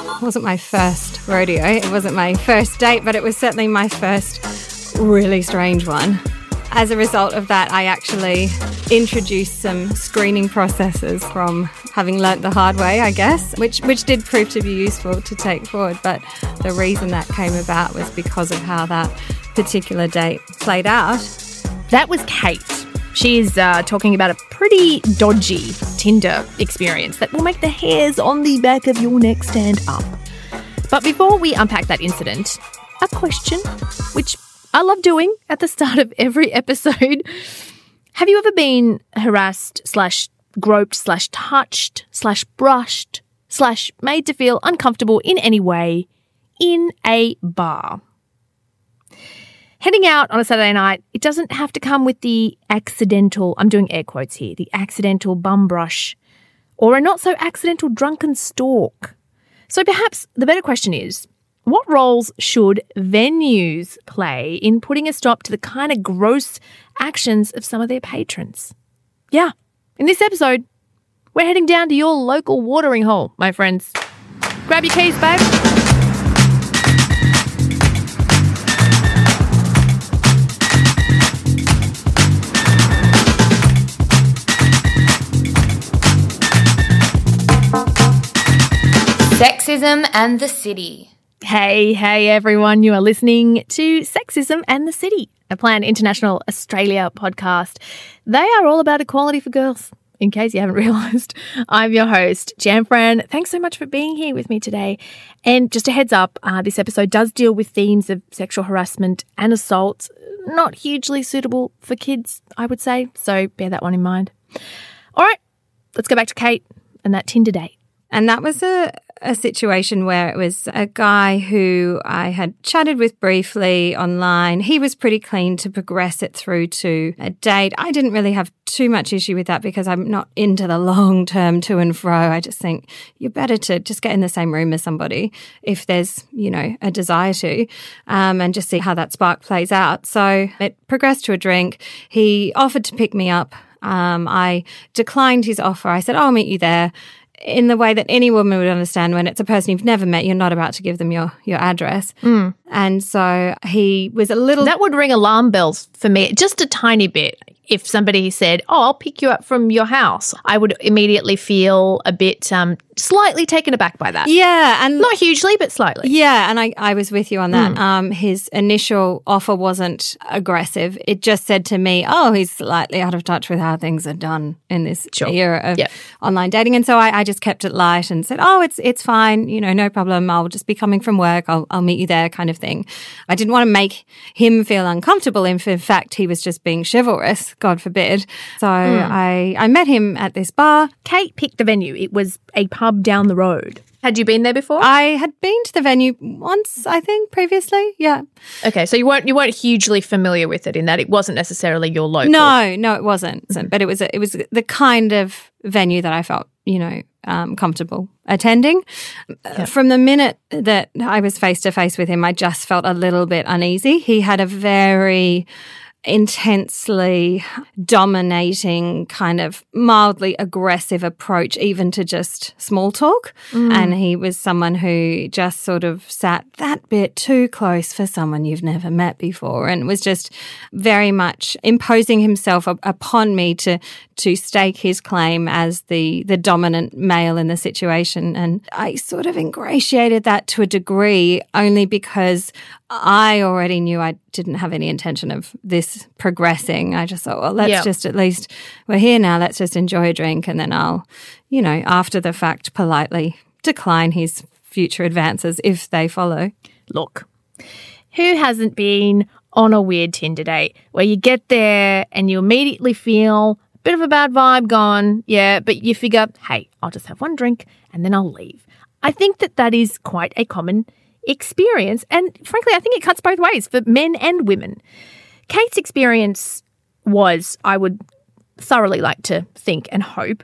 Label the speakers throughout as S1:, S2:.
S1: It wasn't my first rodeo. It wasn't my first date, but it was certainly my first really strange one. As a result of that, I actually introduced some screening processes from having learnt the hard way, I guess, which which did prove to be useful to take forward. But the reason that came about was because of how that particular date played out.
S2: That was Kate. She's uh, talking about a pretty dodgy Tinder experience that will make the hairs on the back of your neck stand up. But before we unpack that incident, a question, which I love doing at the start of every episode. Have you ever been harassed slash groped slash touched slash brushed slash made to feel uncomfortable in any way in a bar? Heading out on a Saturday night, it doesn't have to come with the accidental, I'm doing air quotes here, the accidental bum brush or a not so accidental drunken stalk. So perhaps the better question is what roles should venues play in putting a stop to the kind of gross actions of some of their patrons? Yeah, in this episode, we're heading down to your local watering hole, my friends. Grab your keys, babe.
S3: Sexism and the City.
S2: Hey, hey, everyone. You are listening to Sexism and the City, a Plan International Australia podcast. They are all about equality for girls, in case you haven't realised. I'm your host, Jan Fran. Thanks so much for being here with me today. And just a heads up, uh, this episode does deal with themes of sexual harassment and assault, not hugely suitable for kids, I would say. So bear that one in mind. All right, let's go back to Kate and that Tinder date.
S1: And that was a, a situation where it was a guy who I had chatted with briefly online. He was pretty keen to progress it through to a date. I didn't really have too much issue with that because I'm not into the long term to and fro. I just think you're better to just get in the same room as somebody if there's, you know, a desire to, um, and just see how that spark plays out. So it progressed to a drink. He offered to pick me up. Um, I declined his offer. I said, I'll meet you there in the way that any woman would understand when it's a person you've never met, you're not about to give them your your address.
S2: Mm.
S1: And so he was a little
S2: That would ring alarm bells for me, just a tiny bit. If somebody said, "Oh, I'll pick you up from your house," I would immediately feel a bit um, slightly taken aback by that.
S1: Yeah, and
S2: not hugely, but slightly.
S1: Yeah, and I, I was with you on that. Mm. Um, his initial offer wasn't aggressive. It just said to me, "Oh, he's slightly out of touch with how things are done in this
S2: sure.
S1: era of
S2: yep.
S1: online dating." And so I, I, just kept it light and said, "Oh, it's it's fine. You know, no problem. I'll just be coming from work. I'll I'll meet you there," kind of thing. I didn't want to make him feel uncomfortable. If in fact he was just being chivalrous, God forbid. So mm. I I met him at this bar.
S2: Kate picked the venue. It was a pub down the road. Had you been there before?
S1: I had been to the venue once, I think, previously. Yeah.
S2: Okay, so you weren't you weren't hugely familiar with it in that it wasn't necessarily your local.
S1: No, no, it wasn't. Mm-hmm. But it was a, it was the kind of venue that I felt, you know, um, comfortable attending. Yeah. From the minute that I was face to face with him, I just felt a little bit uneasy. He had a very intensely dominating, kind of mildly aggressive approach, even to just small talk. Mm. And he was someone who just sort of sat that bit too close for someone you've never met before and was just very much imposing himself upon me to to stake his claim as the the dominant male in the situation. And I sort of ingratiated that to a degree only because I already knew I didn't have any intention of this progressing. I just thought, well, let's yep. just at least, we're here now, let's just enjoy a drink. And then I'll, you know, after the fact, politely decline his future advances if they follow.
S2: Look, who hasn't been on a weird Tinder date where you get there and you immediately feel a bit of a bad vibe gone? Yeah, but you figure, hey, I'll just have one drink and then I'll leave. I think that that is quite a common experience. And frankly, I think it cuts both ways for men and women. Kate's experience was, I would thoroughly like to think and hope,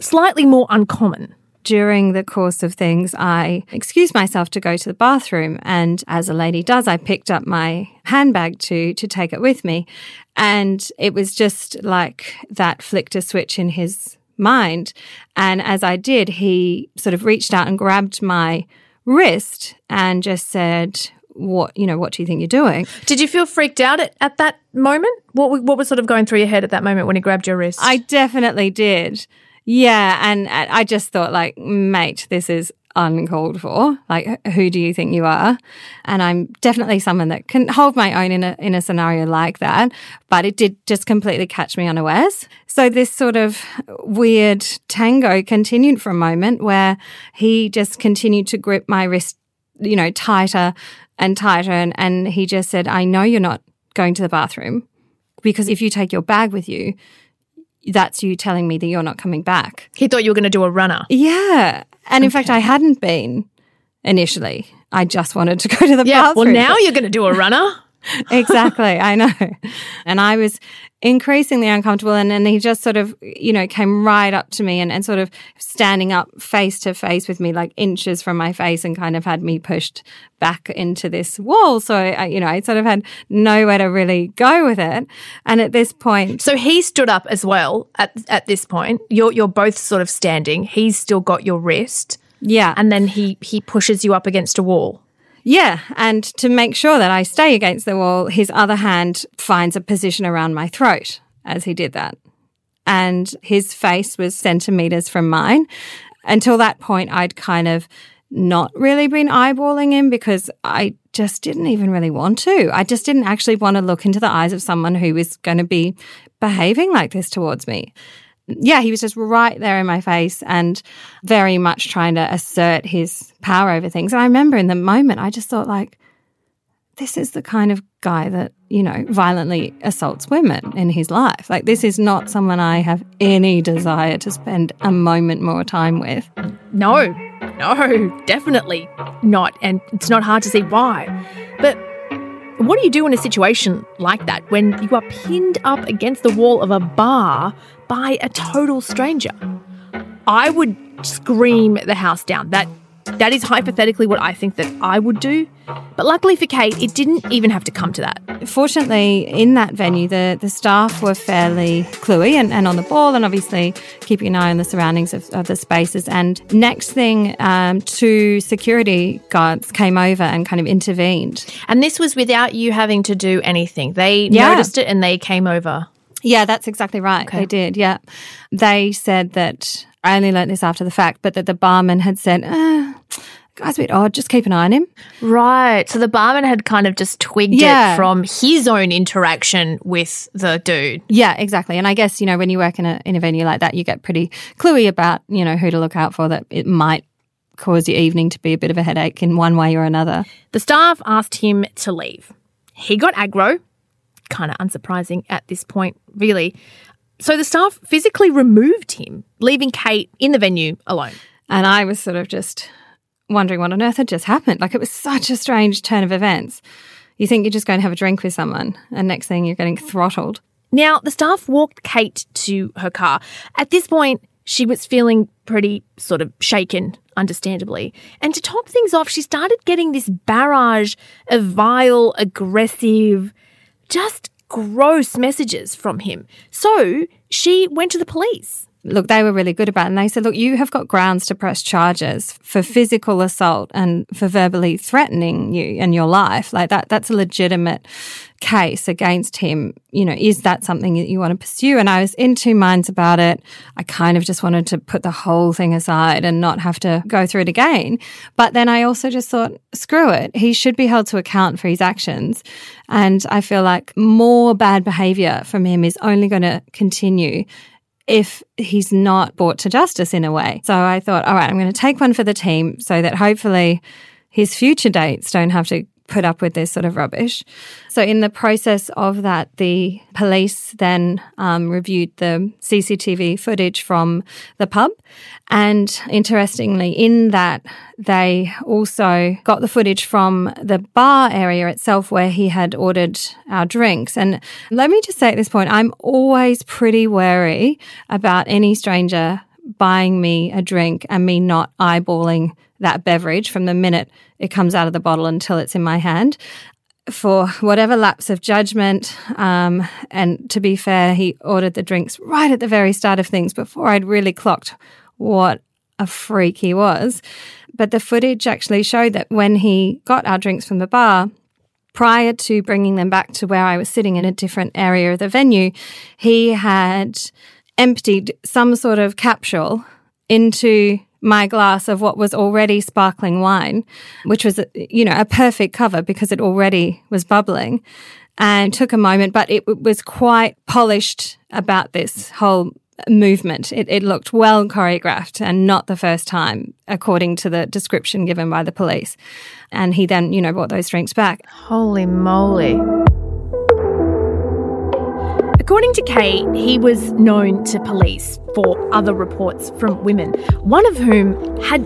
S2: slightly more uncommon.
S1: During the course of things, I excused myself to go to the bathroom. And as a lady does, I picked up my handbag to, to take it with me. And it was just like that flicked a switch in his mind. And as I did, he sort of reached out and grabbed my wrist and just said, what you know what do you think you're doing?
S2: Did you feel freaked out at, at that moment? What, what was sort of going through your head at that moment when he grabbed your wrist?
S1: I definitely did. Yeah and i just thought like mate this is uncalled for. Like, who do you think you are? And I'm definitely someone that can hold my own in a in a scenario like that. But it did just completely catch me unawares. So this sort of weird tango continued for a moment where he just continued to grip my wrist, you know, tighter and tighter, and, and he just said, "I know you're not going to the bathroom." Because if you take your bag with you, that's you telling me that you're not coming back.
S2: He thought you were going to do a runner.
S1: Yeah. And in fact, I hadn't been initially. I just wanted to go to the
S2: yeah,
S1: bathroom.
S2: Well, now you're going to do a runner.
S1: exactly. I know. And I was increasingly uncomfortable. And then he just sort of, you know, came right up to me and, and sort of standing up face to face with me, like inches from my face, and kind of had me pushed back into this wall. So, I, you know, I sort of had nowhere to really go with it. And at this point.
S2: So he stood up as well at, at this point. You're, you're both sort of standing. He's still got your wrist.
S1: Yeah.
S2: And then he, he pushes you up against a wall.
S1: Yeah. And to make sure that I stay against the wall, his other hand finds a position around my throat as he did that. And his face was centimeters from mine. Until that point, I'd kind of not really been eyeballing him because I just didn't even really want to. I just didn't actually want to look into the eyes of someone who was going to be behaving like this towards me yeah, he was just right there in my face and very much trying to assert his power over things. And I remember in the moment, I just thought, like, this is the kind of guy that, you know, violently assaults women in his life. Like, this is not someone I have any desire to spend a moment more time with.
S2: No, no, definitely not. And it's not hard to see why. But what do you do in a situation like that when you are pinned up against the wall of a bar by a total stranger. I would scream the house down. That that is hypothetically what I think that I would do. But luckily for Kate, it didn't even have to come to that.
S1: Fortunately, in that venue, the, the staff were fairly cluey and, and on the ball, and obviously keeping an eye on the surroundings of, of the spaces. And next thing, um, two security guards came over and kind of intervened.
S2: And this was without you having to do anything. They yeah. noticed it and they came over.
S1: Yeah, that's exactly right. Okay. They did. Yeah. They said that I only learnt this after the fact, but that the barman had said, uh, guy's a bit odd, just keep an eye on him.
S2: Right. So the barman had kind of just twigged yeah. it from his own interaction with the dude.
S1: Yeah, exactly. And I guess, you know, when you work in a in a venue like that, you get pretty cluey about, you know, who to look out for that it might cause your evening to be a bit of a headache in one way or another.
S2: The staff asked him to leave. He got aggro kind of unsurprising at this point, really. So the staff physically removed him, leaving Kate in the venue alone.
S1: And I was sort of just wondering what on earth had just happened. Like it was such a strange turn of events. You think you're just going to have a drink with someone, and next thing you're getting throttled.
S2: Now, the staff walked Kate to her car. At this point, she was feeling pretty sort of shaken, understandably. And to top things off, she started getting this barrage of vile, aggressive, just gross messages from him. So she went to the police.
S1: Look, they were really good about it. And they said, look, you have got grounds to press charges for physical assault and for verbally threatening you and your life. Like that, that's a legitimate case against him. You know, is that something that you want to pursue? And I was in two minds about it. I kind of just wanted to put the whole thing aside and not have to go through it again. But then I also just thought, screw it. He should be held to account for his actions. And I feel like more bad behavior from him is only going to continue if he's not brought to justice in a way. So I thought, all right, I'm going to take one for the team so that hopefully his future dates don't have to put up with this sort of rubbish. So, in the process of that, the police then um, reviewed the CCTV footage from the pub. And interestingly, in that, they also got the footage from the bar area itself where he had ordered our drinks. And let me just say at this point, I'm always pretty wary about any stranger buying me a drink and me not eyeballing that beverage from the minute it comes out of the bottle until it's in my hand. for whatever lapse of judgment. Um, and to be fair, he ordered the drinks right at the very start of things before I'd really clocked what a freak he was. But the footage actually showed that when he got our drinks from the bar, prior to bringing them back to where I was sitting in a different area of the venue, he had emptied some sort of capsule into my glass of what was already sparkling wine, which was, you know, a perfect cover because it already was bubbling and took a moment, but it was quite polished about this whole movement. It, it looked well choreographed and not the first time, according to the description given by the police. And he then, you know, brought those drinks back.
S2: Holy moly. According to Kate, he was known to police for other reports from women, one of whom had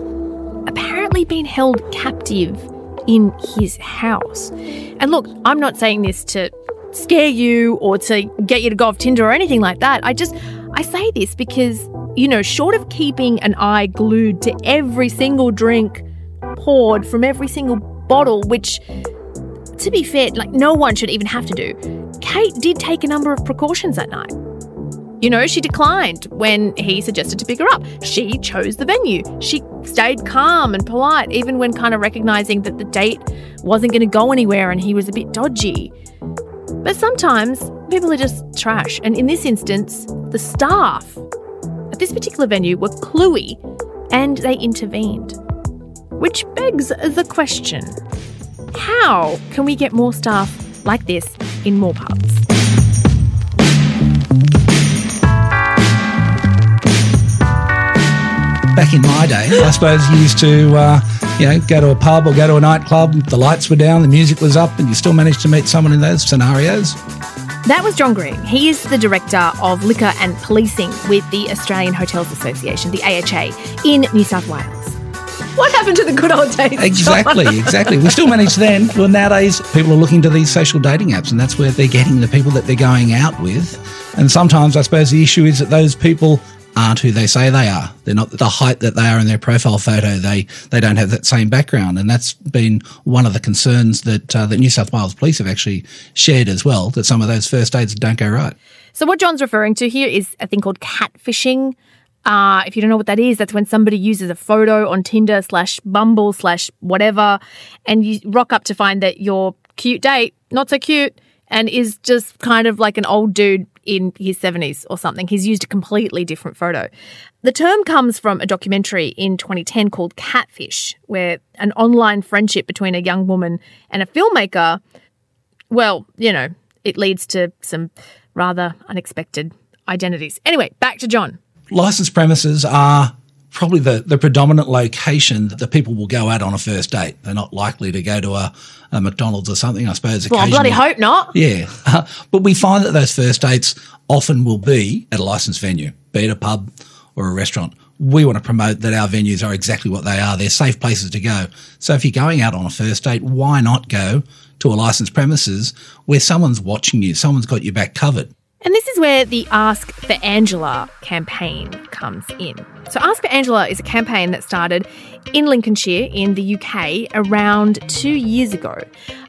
S2: apparently been held captive in his house. And look, I'm not saying this to scare you or to get you to go off Tinder or anything like that. I just I say this because, you know, short of keeping an eye glued to every single drink poured from every single bottle, which, to be fair, like no one should even have to do, Kate did take a number of precautions that night. You know, she declined when he suggested to pick her up. She chose the venue. She stayed calm and polite, even when kind of recognizing that the date wasn't going to go anywhere and he was a bit dodgy. But sometimes people are just trash. And in this instance, the staff at this particular venue were cluey and they intervened. Which begs the question how can we get more staff like this in more pubs?
S4: Back in my day, I suppose you used to, uh, you know, go to a pub or go to a nightclub, the lights were down, the music was up, and you still managed to meet someone in those scenarios.
S2: That was John Green. He is the Director of Liquor and Policing with the Australian Hotels Association, the AHA, in New South Wales. What happened to the good old days?
S4: Exactly, exactly. We still manage then. Well, nowadays people are looking to these social dating apps, and that's where they're getting the people that they're going out with. And sometimes I suppose the issue is that those people aren't who they say they are. They're not the height that they are in their profile photo. They they don't have that same background, and that's been one of the concerns that uh, that New South Wales Police have actually shared as well. That some of those first dates don't go right.
S2: So what John's referring to here is a thing called catfishing. Uh, if you don't know what that is, that's when somebody uses a photo on Tinder slash Bumble slash whatever, and you rock up to find that your cute date not so cute and is just kind of like an old dude in his 70s or something. He's used a completely different photo. The term comes from a documentary in 2010 called Catfish, where an online friendship between a young woman and a filmmaker, well, you know, it leads to some rather unexpected identities. Anyway, back to John.
S4: Licensed premises are probably the, the predominant location that the people will go out on a first date. They're not likely to go to a, a McDonald's or something, I suppose.
S2: Well, I bloody hope not.
S4: Yeah. but we find that those first dates often will be at a licensed venue, be it a pub or a restaurant. We want to promote that our venues are exactly what they are. They're safe places to go. So if you're going out on a first date, why not go to a licensed premises where someone's watching you, someone's got your back covered?
S2: And this is where the Ask for Angela campaign comes in. So, Ask for Angela is a campaign that started in Lincolnshire in the UK around two years ago.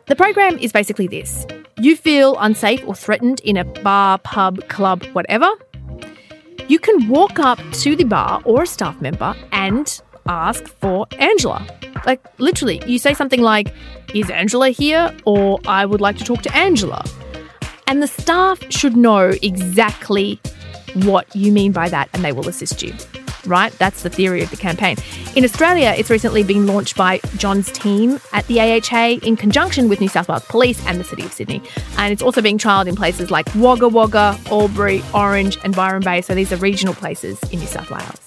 S2: The program is basically this you feel unsafe or threatened in a bar, pub, club, whatever. You can walk up to the bar or a staff member and ask for Angela. Like, literally, you say something like, Is Angela here? or I would like to talk to Angela. And the staff should know exactly what you mean by that and they will assist you. Right? That's the theory of the campaign. In Australia, it's recently been launched by John's team at the AHA in conjunction with New South Wales Police and the City of Sydney. And it's also being trialled in places like Wagga Wagga, Albury, Orange, and Byron Bay. So these are regional places in New South Wales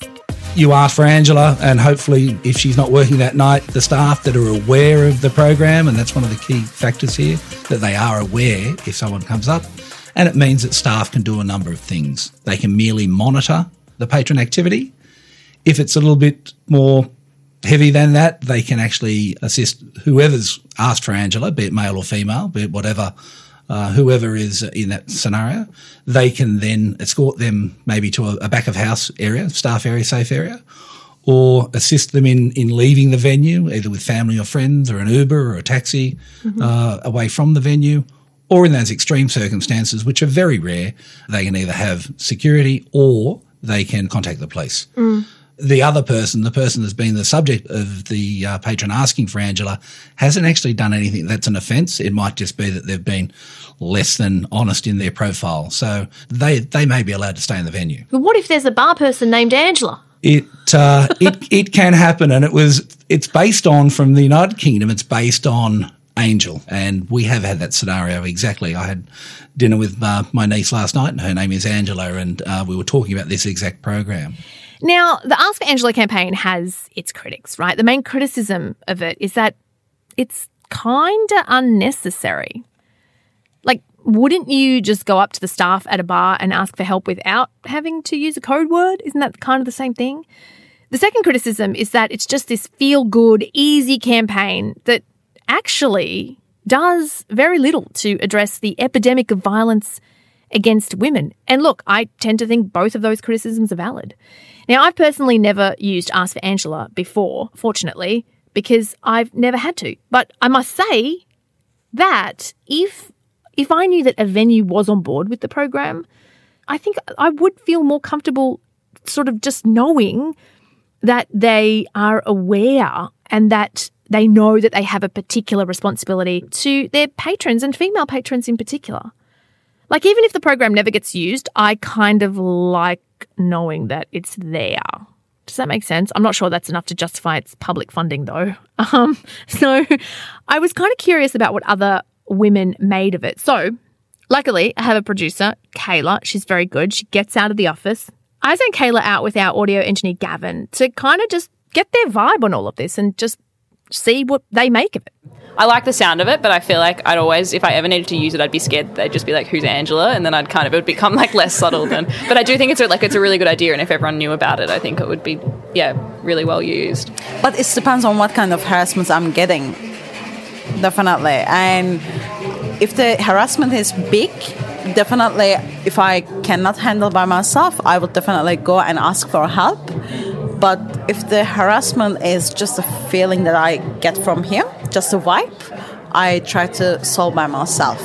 S4: you ask for Angela, and hopefully, if she's not working that night, the staff that are aware of the program, and that's one of the key factors here, that they are aware if someone comes up. And it means that staff can do a number of things. They can merely monitor the patron activity. If it's a little bit more heavy than that, they can actually assist whoever's asked for Angela, be it male or female, be it whatever uh, whoever is in that scenario, they can then escort them maybe to a, a back of house area, staff area, safe area, or assist them in, in leaving the venue, either with family or friends or an Uber or a taxi uh, away from the venue. Or in those extreme circumstances, which are very rare, they can either have security or they can contact the police. The other person, the person that's been the subject of the uh, patron asking for Angela, hasn't actually done anything that's an offence. It might just be that they've been less than honest in their profile. So they, they may be allowed to stay in the venue.
S2: But what if there's a bar person named Angela?
S4: It uh, it it can happen, and it was it's based on from the United Kingdom. It's based on Angel, and we have had that scenario exactly. I had dinner with uh, my niece last night, and her name is Angela, and uh, we were talking about this exact program.
S2: Now, the Ask for Angela campaign has its critics, right? The main criticism of it is that it's kind of unnecessary. Like, wouldn't you just go up to the staff at a bar and ask for help without having to use a code word? Isn't that kind of the same thing? The second criticism is that it's just this feel good, easy campaign that actually does very little to address the epidemic of violence against women. And look, I tend to think both of those criticisms are valid. Now, I've personally never used Ask for Angela before, fortunately, because I've never had to. But I must say that if if I knew that a venue was on board with the program, I think I would feel more comfortable sort of just knowing that they are aware and that they know that they have a particular responsibility to their patrons and female patrons in particular. Like, even if the program never gets used, I kind of like knowing that it's there. Does that make sense? I'm not sure that's enough to justify its public funding, though. Um, so I was kind of curious about what other women made of it. So, luckily, I have a producer, Kayla. She's very good. She gets out of the office. I sent Kayla out with our audio engineer, Gavin, to kind of just get their vibe on all of this and just see what they make of it.
S5: I like the sound of it, but I feel like I'd always, if I ever needed to use it, I'd be scared they'd just be like, "Who's Angela?" and then I'd kind of it would become like less subtle than. But I do think it's a, like it's a really good idea, and if everyone knew about it, I think it would be yeah really well used.
S6: But it depends on what kind of harassment I'm getting. Definitely. And if the harassment is big, definitely if I cannot handle by myself, I would definitely go and ask for help. But if the harassment is just a feeling that I get from him, just a wipe. I try to solve by myself.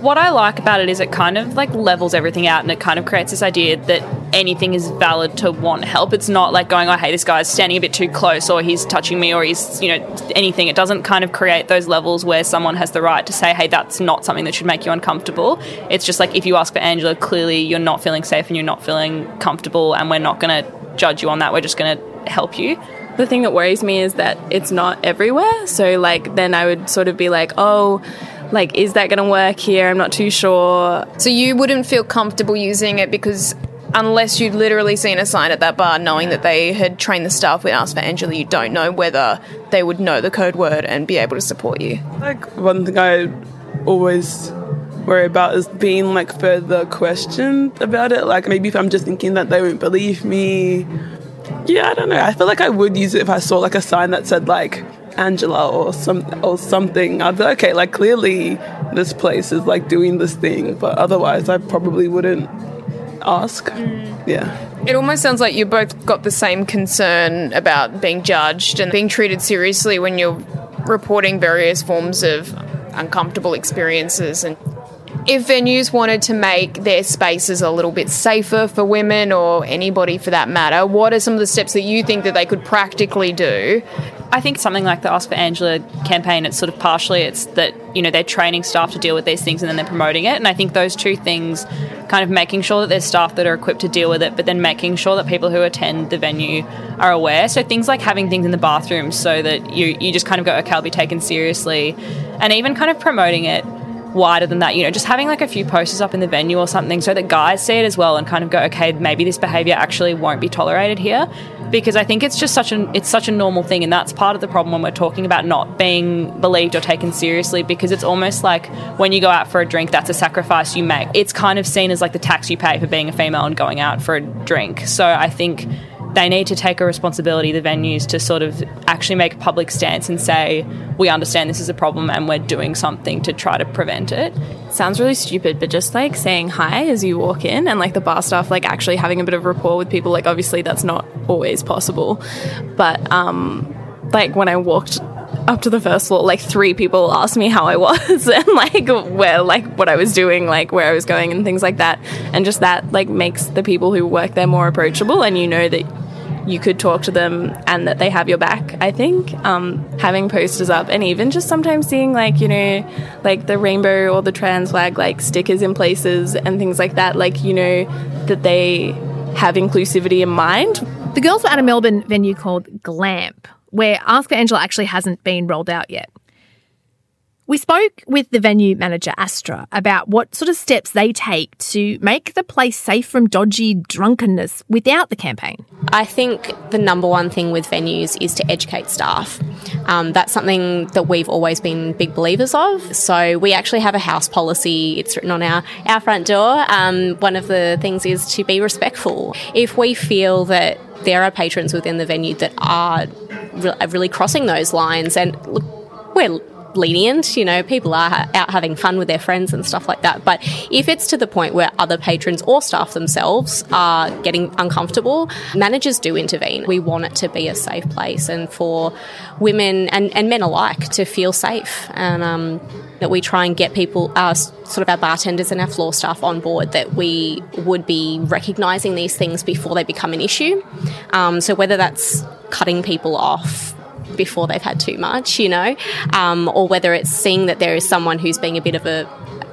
S5: What I like about it is it kind of like levels everything out, and it kind of creates this idea that anything is valid to want help. It's not like going, "Oh, hey, this guy's standing a bit too close," or he's touching me, or he's you know anything. It doesn't kind of create those levels where someone has the right to say, "Hey, that's not something that should make you uncomfortable." It's just like if you ask for Angela, clearly you're not feeling safe and you're not feeling comfortable, and we're not going to judge you on that. We're just going to help you.
S7: The thing that worries me is that it's not everywhere. So like then I would sort of be like, oh, like is that going to work here? I'm not too sure.
S8: So you wouldn't feel comfortable using it because unless you'd literally seen a sign at that bar knowing that they had trained the staff with Ask for Angela, you don't know whether they would know the code word and be able to support you.
S9: Like one thing I always worry about is being like further questioned about it. Like maybe if I'm just thinking that they won't believe me. Yeah, I don't know. I feel like I would use it if I saw like a sign that said like Angela or some or something. I'd be like, okay, like clearly this place is like doing this thing, but otherwise I probably wouldn't ask. Mm. Yeah.
S8: It almost sounds like you both got the same concern about being judged and being treated seriously when you're reporting various forms of uncomfortable experiences and if venues wanted to make their spaces a little bit safer for women or anybody for that matter, what are some of the steps that you think that they could practically do?
S5: I think something like the Ask for Angela campaign, it's sort of partially it's that, you know, they're training staff to deal with these things and then they're promoting it. And I think those two things, kind of making sure that there's staff that are equipped to deal with it, but then making sure that people who attend the venue are aware. So things like having things in the bathrooms so that you, you just kind of go, okay, I'll be taken seriously. And even kind of promoting it wider than that, you know, just having like a few posters up in the venue or something so that guys see it as well and kind of go, okay, maybe this behavior actually won't be tolerated here. Because I think it's just such an it's such a normal thing and that's part of the problem when we're talking about not being believed or taken seriously because it's almost like when you go out for a drink, that's a sacrifice you make. It's kind of seen as like the tax you pay for being a female and going out for a drink. So I think they need to take a responsibility, the venues, to sort of actually make a public stance and say, we understand this is a problem and we're doing something to try to prevent it.
S7: Sounds really stupid, but just like saying hi as you walk in and like the bar staff like actually having a bit of rapport with people, like obviously that's not always possible. But um like when I walked up to the first floor, like three people asked me how I was and like where like what I was doing, like where I was going and things like that. And just that like makes the people who work there more approachable and you know that you could talk to them and that they have your back, I think. Um, having posters up and even just sometimes seeing like, you know, like the rainbow or the trans flag like stickers in places and things like that, like, you know, that they have inclusivity in mind.
S2: The girls were at a Melbourne venue called Glamp, where Ask for Angela actually hasn't been rolled out yet. We spoke with the venue manager, Astra, about what sort of steps they take to make the place safe from dodgy drunkenness without the campaign.
S10: I think the number one thing with venues is to educate staff. Um, that's something that we've always been big believers of. So we actually have a house policy, it's written on our, our front door. Um, one of the things is to be respectful. If we feel that there are patrons within the venue that are really crossing those lines, and look, we're lenient. You know, people are out having fun with their friends and stuff like that. But if it's to the point where other patrons or staff themselves are getting uncomfortable, managers do intervene. We want it to be a safe place and for women and, and men alike to feel safe. And um, that we try and get people, our sort of our bartenders and our floor staff on board, that we would be recognising these things before they become an issue. Um, so whether that's cutting people off before they've had too much, you know, um, or whether it's seeing that there is someone who's being a bit of a,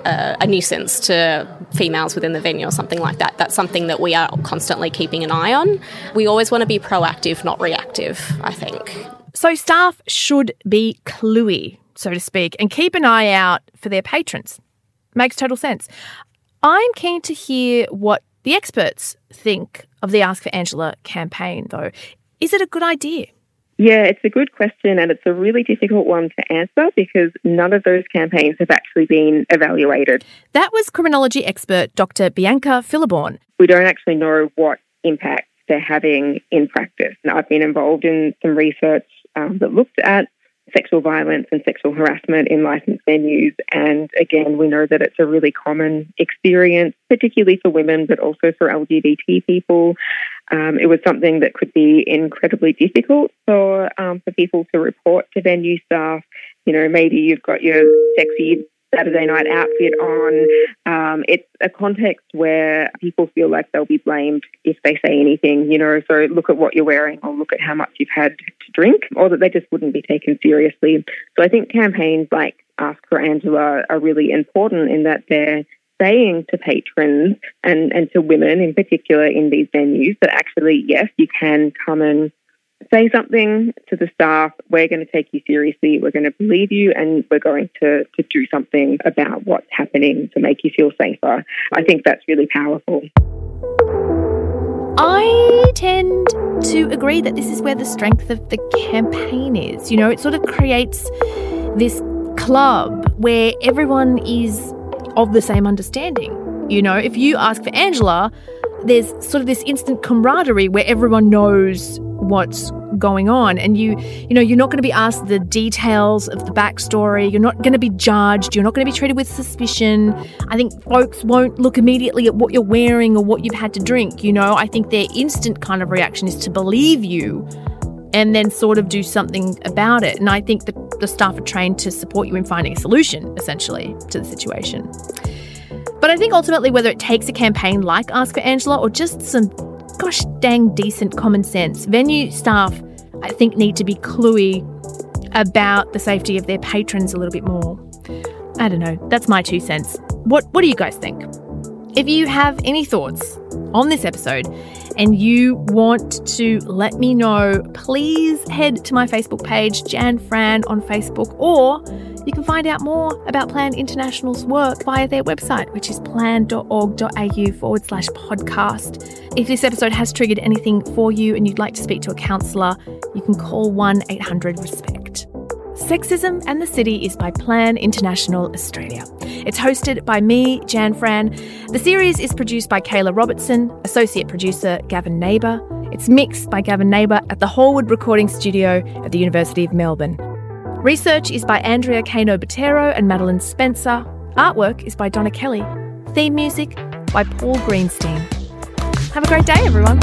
S10: a, a nuisance to females within the venue or something like that. That's something that we are constantly keeping an eye on. We always want to be proactive, not reactive, I think.
S2: So staff should be cluey, so to speak, and keep an eye out for their patrons. Makes total sense. I'm keen to hear what the experts think of the Ask for Angela campaign, though. Is it a good idea?
S11: Yeah, it's a good question and it's a really difficult one to answer because none of those campaigns have actually been evaluated.
S2: That was criminology expert Dr. Bianca Fileborn.
S11: We don't actually know what impact they're having in practice. I've been involved in some research um, that looked at sexual violence and sexual harassment in licensed venues. And again, we know that it's a really common experience, particularly for women, but also for LGBT people. Um, it was something that could be incredibly difficult for um, for people to report to venue staff. You know, maybe you've got your sexy Saturday night outfit on. Um, it's a context where people feel like they'll be blamed if they say anything, you know, so look at what you're wearing or look at how much you've had to drink, or that they just wouldn't be taken seriously. So I think campaigns like Ask for Angela are really important in that they're saying to patrons and, and to women in particular in these venues that actually, yes, you can come and say something to the staff. We're going to take you seriously. We're going to believe you, and we're going to, to do something about what's happening to make you feel safer. I think that's really powerful.
S2: I tend to agree that this is where the strength of the campaign is. You know, it sort of creates this club where everyone is of the same understanding. You know, if you ask for Angela, there's sort of this instant camaraderie where everyone knows what's going on. And you you know you're not going to be asked the details of the backstory. You're not going to be judged. You're not going to be treated with suspicion. I think folks won't look immediately at what you're wearing or what you've had to drink you know? I think their instant kind of reaction is to believe you and then sort of do something about it. And i think that the staff are trained to support you in finding a solution essentially to the situation. But I think ultimately, whether it takes a campaign like Ask for Angela or just some gosh dang decent common sense, venue staff, I think, need to be cluey about the safety of their patrons a little bit more. I don't know. That's my two cents. What What do you guys think? If you have any thoughts on this episode and you want to let me know, please head to my Facebook page, Jan Fran on Facebook, or you can find out more about Plan International's work via their website, which is plan.org.au forward slash podcast. If this episode has triggered anything for you and you'd like to speak to a counsellor, you can call 1 800 RESPECT. Sexism and the City is by Plan International Australia. It's hosted by me, Jan Fran. The series is produced by Kayla Robertson, associate producer Gavin Neighbour. It's mixed by Gavin Neighbour at the Hallwood Recording Studio at the University of Melbourne. Research is by Andrea Kano Botero and Madeline Spencer. Artwork is by Donna Kelly. Theme music by Paul Greenstein. Have a great day, everyone.